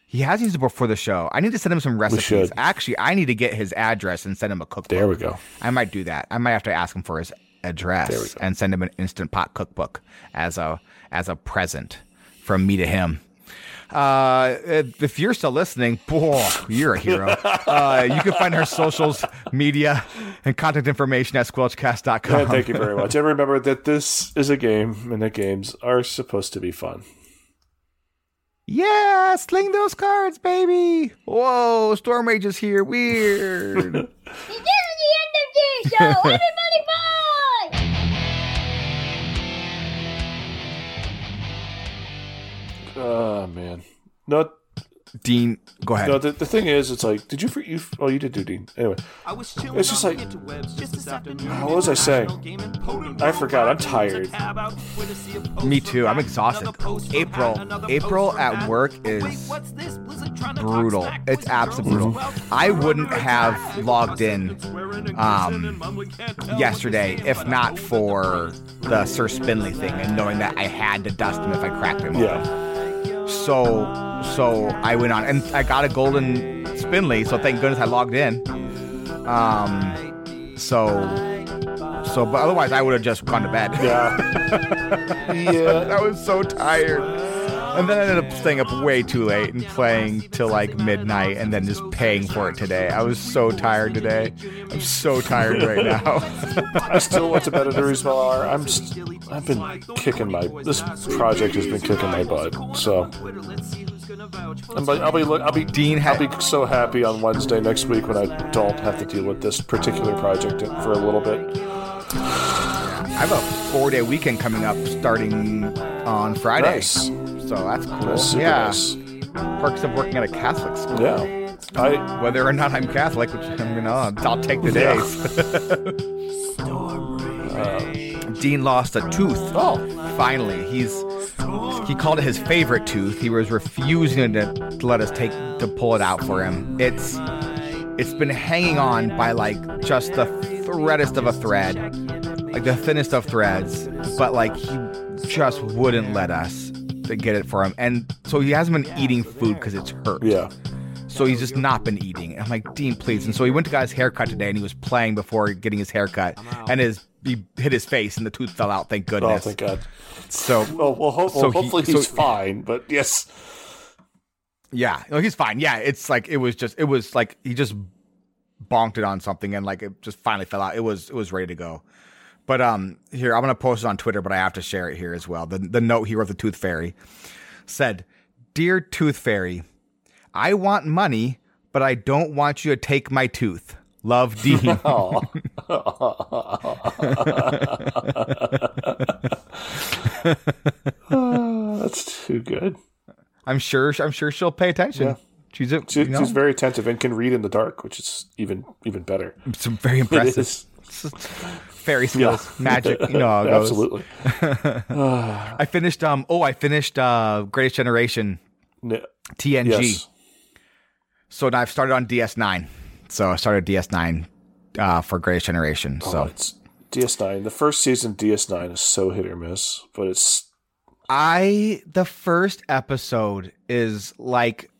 He has used it before the show. I need to send him some recipes. Actually, I need to get his address and send him a cookbook. There we go. I might do that. I might have to ask him for his address and send him an instant pot cookbook as a as a present from me to him. Uh, if you're still listening, boy, you're a hero. Uh, you can find our socials, media, and contact information at squelchcast.com. And thank you very much. And remember that this is a game, and that games are supposed to be fun. Yeah, sling those cards, baby. Whoa, Storm Rage is here. Weird. This is the end of this show. Everybody bye! Oh man, no, Dean, go ahead. no. The, the thing is, it's like, did you? For, you oh, you did do Dean. Anyway, it's just like, what was I saying? I forgot. I'm tired. Me too. I'm exhausted. April. April at work is brutal. It's absolutely brutal. I wouldn't have logged in um, yesterday if not for the Sir Spinley thing and knowing that I had to dust him if I cracked him. Yeah, So so I went on and I got a golden Spinley. So thank goodness I logged in. Um. So so but otherwise I would have just gone to bed. yeah, yeah. I was so tired. And then I ended up staying up way too late and playing till like midnight and then just paying for it today. I was so tired today. I'm so tired right now. I still went to bed at a reasonable hour. I'm. St- I've been kicking my. This project has been kicking my butt. So. I'm, I'll be. look- I'll be. Dean ha- I'll be so happy on Wednesday next week when I don't have to deal with this particular project for a little bit. I have a four day weekend coming up starting on Friday. Nice. So that's cool. That's super yeah. nice. Perks of working at a Catholic school. Yeah. I. Whether or not I'm Catholic, which I mean, I'll, I'll take the days. Uh, Dean lost a tooth. Oh. Finally, he's he called it his favorite tooth. He was refusing to, to let us take to pull it out for him. It's it's been hanging on by like just the threadest of a thread, like the thinnest of threads. But like he just wouldn't let us to get it for him, and so he hasn't been eating food because it's hurt. Yeah. So he's just not been eating. I'm like, Dean, please. And so he went to got his haircut today, and he was playing before getting his haircut, and his he hit his face, and the tooth fell out. Thank goodness. Oh, thank God. So Well, well, ho- So well he- hopefully so- he's fine. But yes. yeah, no, he's fine. Yeah, it's like it was just it was like he just bonked it on something, and like it just finally fell out. It was it was ready to go. But um, here I'm gonna post it on Twitter, but I have to share it here as well. The the note he wrote the Tooth Fairy said, "Dear Tooth Fairy, I want money, but I don't want you to take my tooth. Love, Dean." Oh. Oh, that's too good. I'm sure. I'm sure she'll pay attention. Yeah. She's a, She, you know, She's very attentive and can read in the dark, which is even even better. it's very impressive. Fairy skills, magic. You know how it goes. Absolutely. I finished. Um. Oh, I finished. Uh, Greatest Generation N- TNG. Yes. So now I've started on DS9. So I started DS9 uh, for Greatest Generation. Oh, So it's DS9. The first season DS9 is so hit or miss, but it's I the first episode is like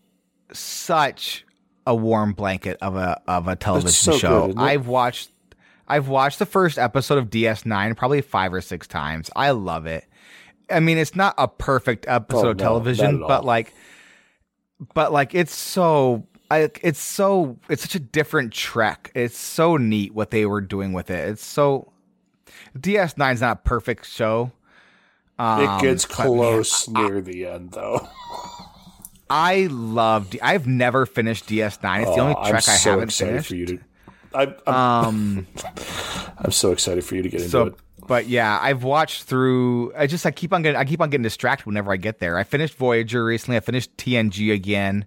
such a warm blanket of a of a television so show. good. I've watched I've watched the first episode of DS9 probably 5 or 6 times. I love it. I mean, it's not a perfect episode Oh, of television, at but like but like it's so I, it's so it's such a different trek. It's so neat what they were doing with it. It's so DS9 is not a perfect show. Um, it gets but man, close near the end, though. I love. D- I've never finished DS9. It's the only Oh, Trek I'm I so haven't excited finished. for you to. I, I'm, Um. I'm so excited for you to get into so, it. but yeah, I've watched through. I just I keep on getting. I keep on getting distracted whenever I get there. I finished Voyager recently. I finished TNG again.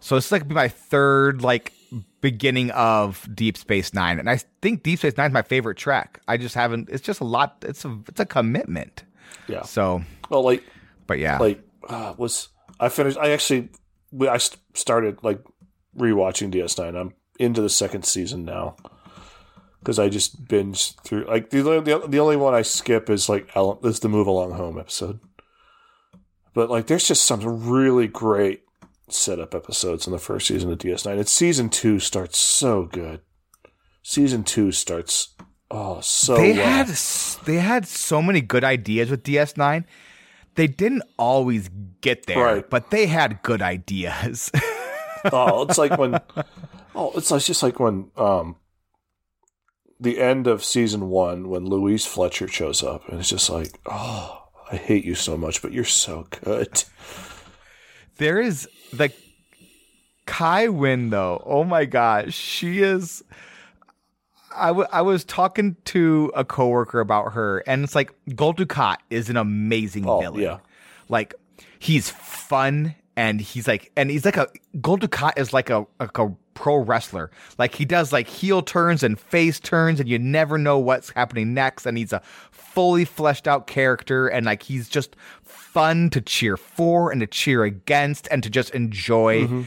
So it's like my third like beginning of Deep Space Nine, and I think Deep Space Nine is my favorite Trek. I just haven't. It's just a lot. It's a it's a commitment. Yeah. So, Well, like but yeah, like uh, was I finished? I actually I st- started like rewatching DS9. I'm into the second season now. because I just binge through. Like the, the the only one I skip is like is the Move Along Home episode. But like, there's just some really great setup episodes in the first season of DS9. And season two starts so good. Season two starts oh so they well. had they had so many good ideas with DS9. They didn't always get there, Right. but they had good ideas. oh, it's like when oh, it's like just like when um the end of season one when Louise Fletcher shows up and it's just like oh, I hate you so much, but you're so good. There is the Kai Winn though. Oh my gosh, she is. I, w- I was talking to a coworker about her, and it's like Gul Dukat is an amazing Oh, villain. yeah. Like he's fun, and he's like, and he's like a Gul Dukat is like a like a pro wrestler. Like he does like heel turns and face turns, and you never know what's happening next. And he's a fully fleshed out character, and like he's just fun to cheer for and to cheer against, and to just enjoy. Mm-hmm.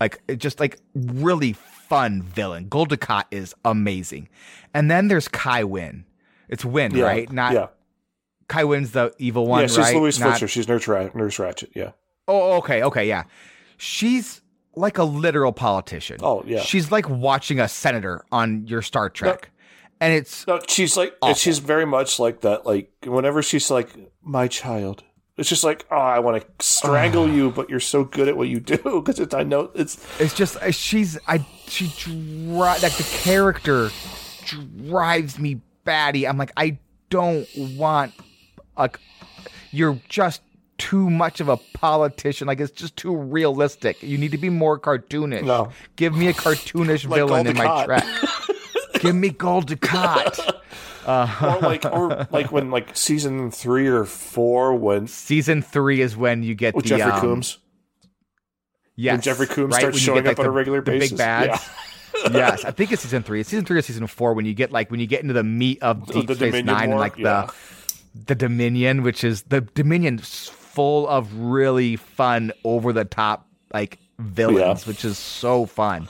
Like just like really fun villain. Dukat is amazing, and then there's Kai Winn. It's Winn, Yeah, right? Not yeah, Kai Winn's the evil one, yeah. She's right? Louise Not- Fletcher. She's Nurse, Nurse Ratched. Yeah. Oh, okay, okay, yeah. She's like a literal politician. Oh, yeah. She's like watching a senator on your Star Trek. And it's No, she's like Awful. she's very much like that. Like whenever she's like my child, it's just like oh, I want to strangle ah. you, but you're so good at what you do because it's I know it's it's just she's I she dri- like the character drives me batty. I'm like I don't want like you're just too much of a politician. Like it's just too realistic. You need to be more cartoonish. No. Give me a cartoonish Like villain in my Trek. Give me Gul Dukat. or like or like when like season three or four when Season three is when you get the Jeffrey um, Combs. Yes, when Jeffrey Combs right? starts When showing get, up on a regular the basis. Big bads. yes, I think it's season three. It's season three or season four when you get like when you get into the meat of The- Deep the Space Dominion Nine and like yeah. the the Dominion, which is the Dominion full of really fun, over the top like villains, Yeah. which is so fun.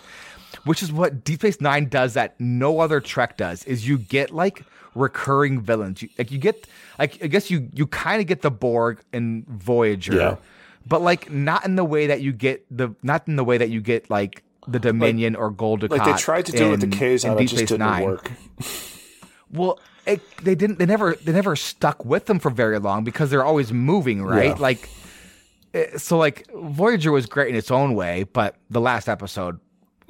Which is what Deep Space Nine does that no other Trek does. Is you get like recurring villains. You, like you get like I guess you you kind of get the Borg and Voyager Yeah. but like not in the way that you get the not in the way that you get like the Dominion or Gul Like they tried to do it with the K's and it just didn't work. Well, it, they didn't. They never. They never stuck with them for very long because they're always moving, right? Yeah. Like, eh, so like Voyager was great in its own way, but the last episode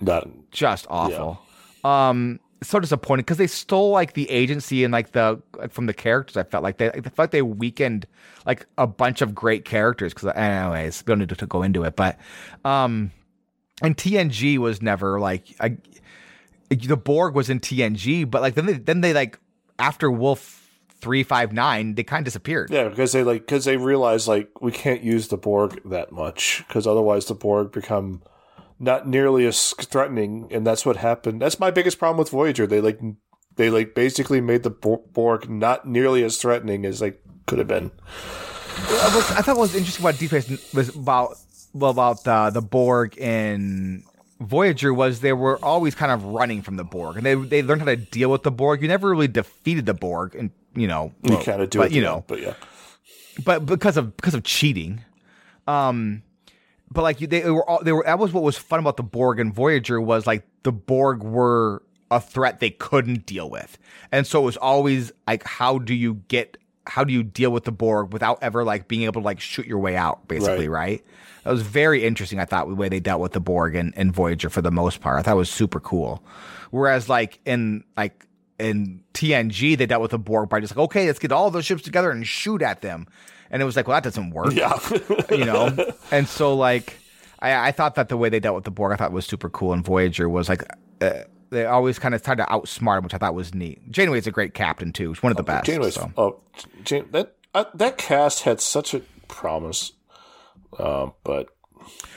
Not just awful. Um, so disappointing because they stole like the agency and like the like, from the characters. I felt like they, I felt like they weakened like a bunch of great characters. Because anyways, we don't need to, to go into it, but um, and TNG was never like I, the Borg was in TNG, but like then they then they like after Wolf three five nine they kind of disappeared. yeah, because they like because they realized like we can't use the Borg that much because otherwise the Borg become not nearly as threatening, and that's what happened. That's my biggest problem with Voyager. They like they like basically made the Borg not nearly as threatening as they could have been. I, thought what was interesting about Deep Space was about well, about uh, the Borg in Voyager was they were always kind of running from the Borg, and they they learned how to deal with the Borg. You never really defeated the Borg, and you know You well, kind of do but it, you know, But yeah, but because of because of cheating. Um, but like they were all they were that was what was fun about the Borg and Voyager was like the Borg were a threat they couldn't deal with, and so it was always like how do you get how do you deal with the Borg without ever like being able to like shoot your way out, basically, right? That was very interesting. I thought the way they dealt with the Borg and, and Voyager for the most part. I thought it was super cool. Whereas like in like in TNG, they dealt with the Borg by just like, okay, let's get all those ships together and shoot at them. And it was like, well, that doesn't work. yeah. You know? and so like I, I thought that the way they dealt with the Borg, I thought was super cool. And Voyager was like uh, they always kind of tried to outsmart him, which I thought was neat. Janeway's a great captain too. She's one of the best. Janeway's so. oh, that uh, that cast had such a promise, um, but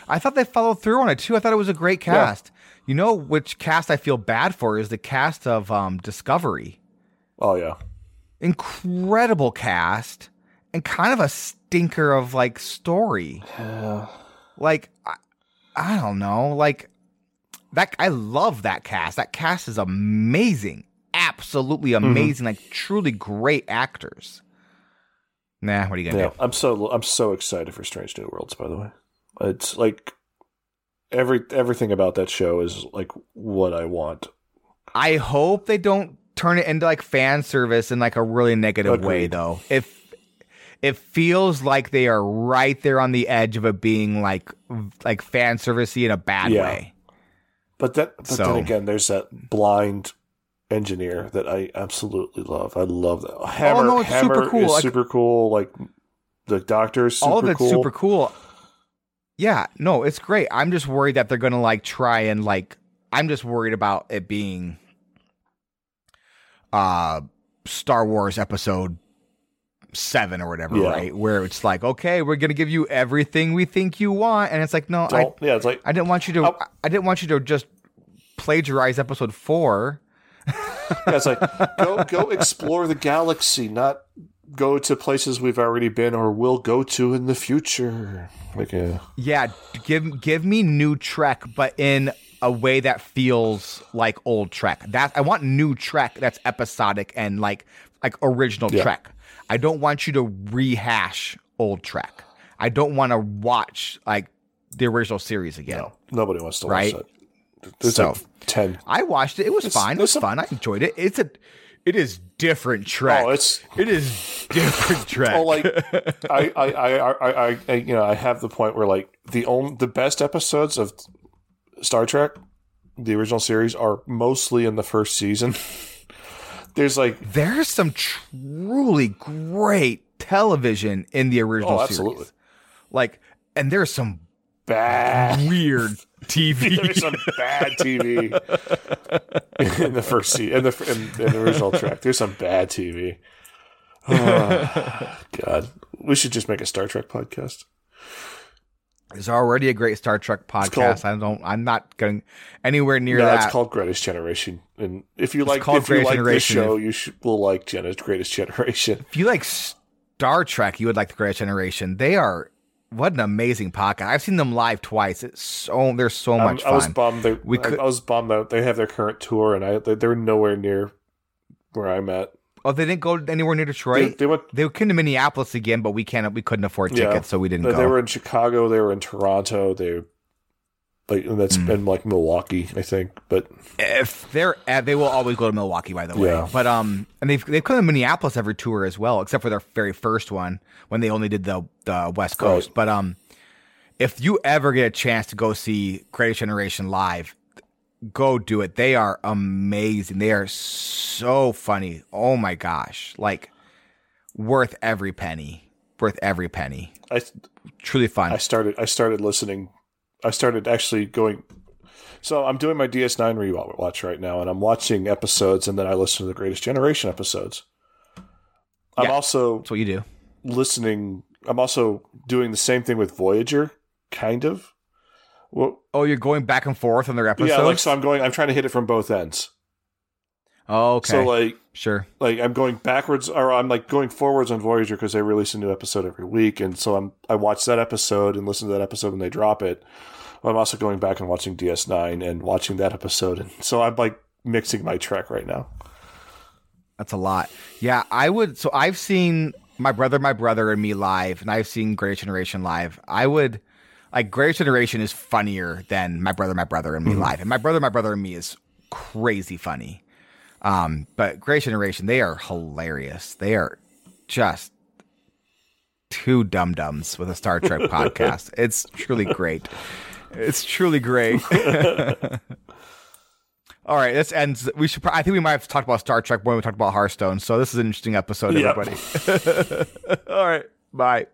I thought they followed through on it too. I thought it was a great cast. You know which cast I feel bad for is the cast of um, Discovery. oh yeah, Incredible cast and kind of a stinker of like story. Like I, I don't know, like that I love that cast. That cast is amazing. absolutely Mm-hmm. amazing, like truly great actors. Nah, what are you gonna Yeah, do? I'm so I'm so excited for Strange New Worlds. By the way, it's like every everything about that show is like what I want. I hope they don't turn it into like fan service in like a really negative way though. If it feels like they are right there on the edge of it being like like fan servicey in a bad Yeah. way. But that but So- then again, there's that blind engineer that I absolutely love. I love that. Hemmer, Oh, no, it's super Hemmer cool. is Like- super cool. Like the doctor is super All of it's cool. super cool. Yeah, no, it's great. I'm just worried that they're gonna like try and like I'm just worried about it being uh Star Wars episode seven or whatever, Yeah. right? Where it's like, okay, we're gonna give you everything we think you want, and it's like, no, I, yeah, it's like I didn't want you to. Oh. I didn't want you to just plagiarize episode four. yeah, it's like go go explore the galaxy, not go to places we've already been or will go to in the future. Like uh, Yeah, give give me new Trek, but in a way that feels like old Trek. That I want new Trek that's episodic and like like original Yeah. Trek. I don't want you to rehash old Trek. I don't want to watch like the original series again. no, nobody wants to Right. watch that. There's So- like ten. I watched it. It was It's- fine. It was fun. I enjoyed it. It's a it is different Trek. Oh, it's it is different Trek. oh like I, I, I, I, I, I, you know, I have the point where like the only the best episodes of Star Trek, the original series, are mostly in the first season. There's like there's some truly great television in the original oh, series. Like, and there's some bad. weird TV. There's some bad TV in the first season, in the in, in the original Trek. There's some bad TV. Oh, God, we should just make a Star Trek podcast. There's already a great Star Trek called- podcast. I don't. I'm not going anywhere near No, that. it's called Greatest Generation. And if you like, called if you Greatest like this show, you should will like Jenna's Greatest Generation. if you like Star Trek, you would like the Greatest Generation. They are what an amazing podcast. I've seen them live twice. It's so they're so much I was fun. bummed. They, We I- could- I was bummed that they have their current tour, and I they, they're nowhere near where I'm at. Oh, they didn't go anywhere near Detroit. they went. They came to Minneapolis again, but we can't. We couldn't afford Yeah. tickets, so we didn't They, go. they were in Chicago. They were in Toronto. They like and that's Hmm. been like Milwaukee, I think. But if they're at, they will always go to Milwaukee, by the way. Yeah. But um, and they've they've come to Minneapolis every tour as well, except for their very first one when they only did the the West Coast. Right. But um, if you ever get a chance to go see Greatest Generation live, go do it. They are amazing. They are so funny. Oh my gosh, like worth every penny. Worth every penny. I Truly fun. I started I started listening. I started actually going. So I'm doing my DS9 rewatch right now, and I'm watching episodes, and then I listen to the Greatest Generation episodes. I'm Yeah. also That's what you do. listening. I'm also doing the same thing with Voyager, kind of. Well, Oh, you're going back and forth on their episodes. yeah, like so. I'm going. I'm trying to hit it from both ends. oh, okay. So like, sure. like I'm going backwards, or I'm like going forwards on Voyager because they release a new episode every week, and so I'm I watch that episode and listen to that episode when they drop it. I'm also going back and watching DS9 and watching that episode, and so I'm like mixing my Trek right now. That's a lot. Yeah, I would. So I've seen my brother, my brother, and me live, and I've seen Greatest Generation live. I would like Greatest Generation is funnier than my brother, my brother, and me live, and my brother, my brother, and me is crazy funny. Um, but Greatest Generation, they are hilarious. They are just two dum dums with a Star Trek podcast. It's truly great. It's truly great. All right, this ends. We should. I think we might have talked about Star Trek when we talked about Hearthstone. So this is an interesting episode, everybody. All right, bye.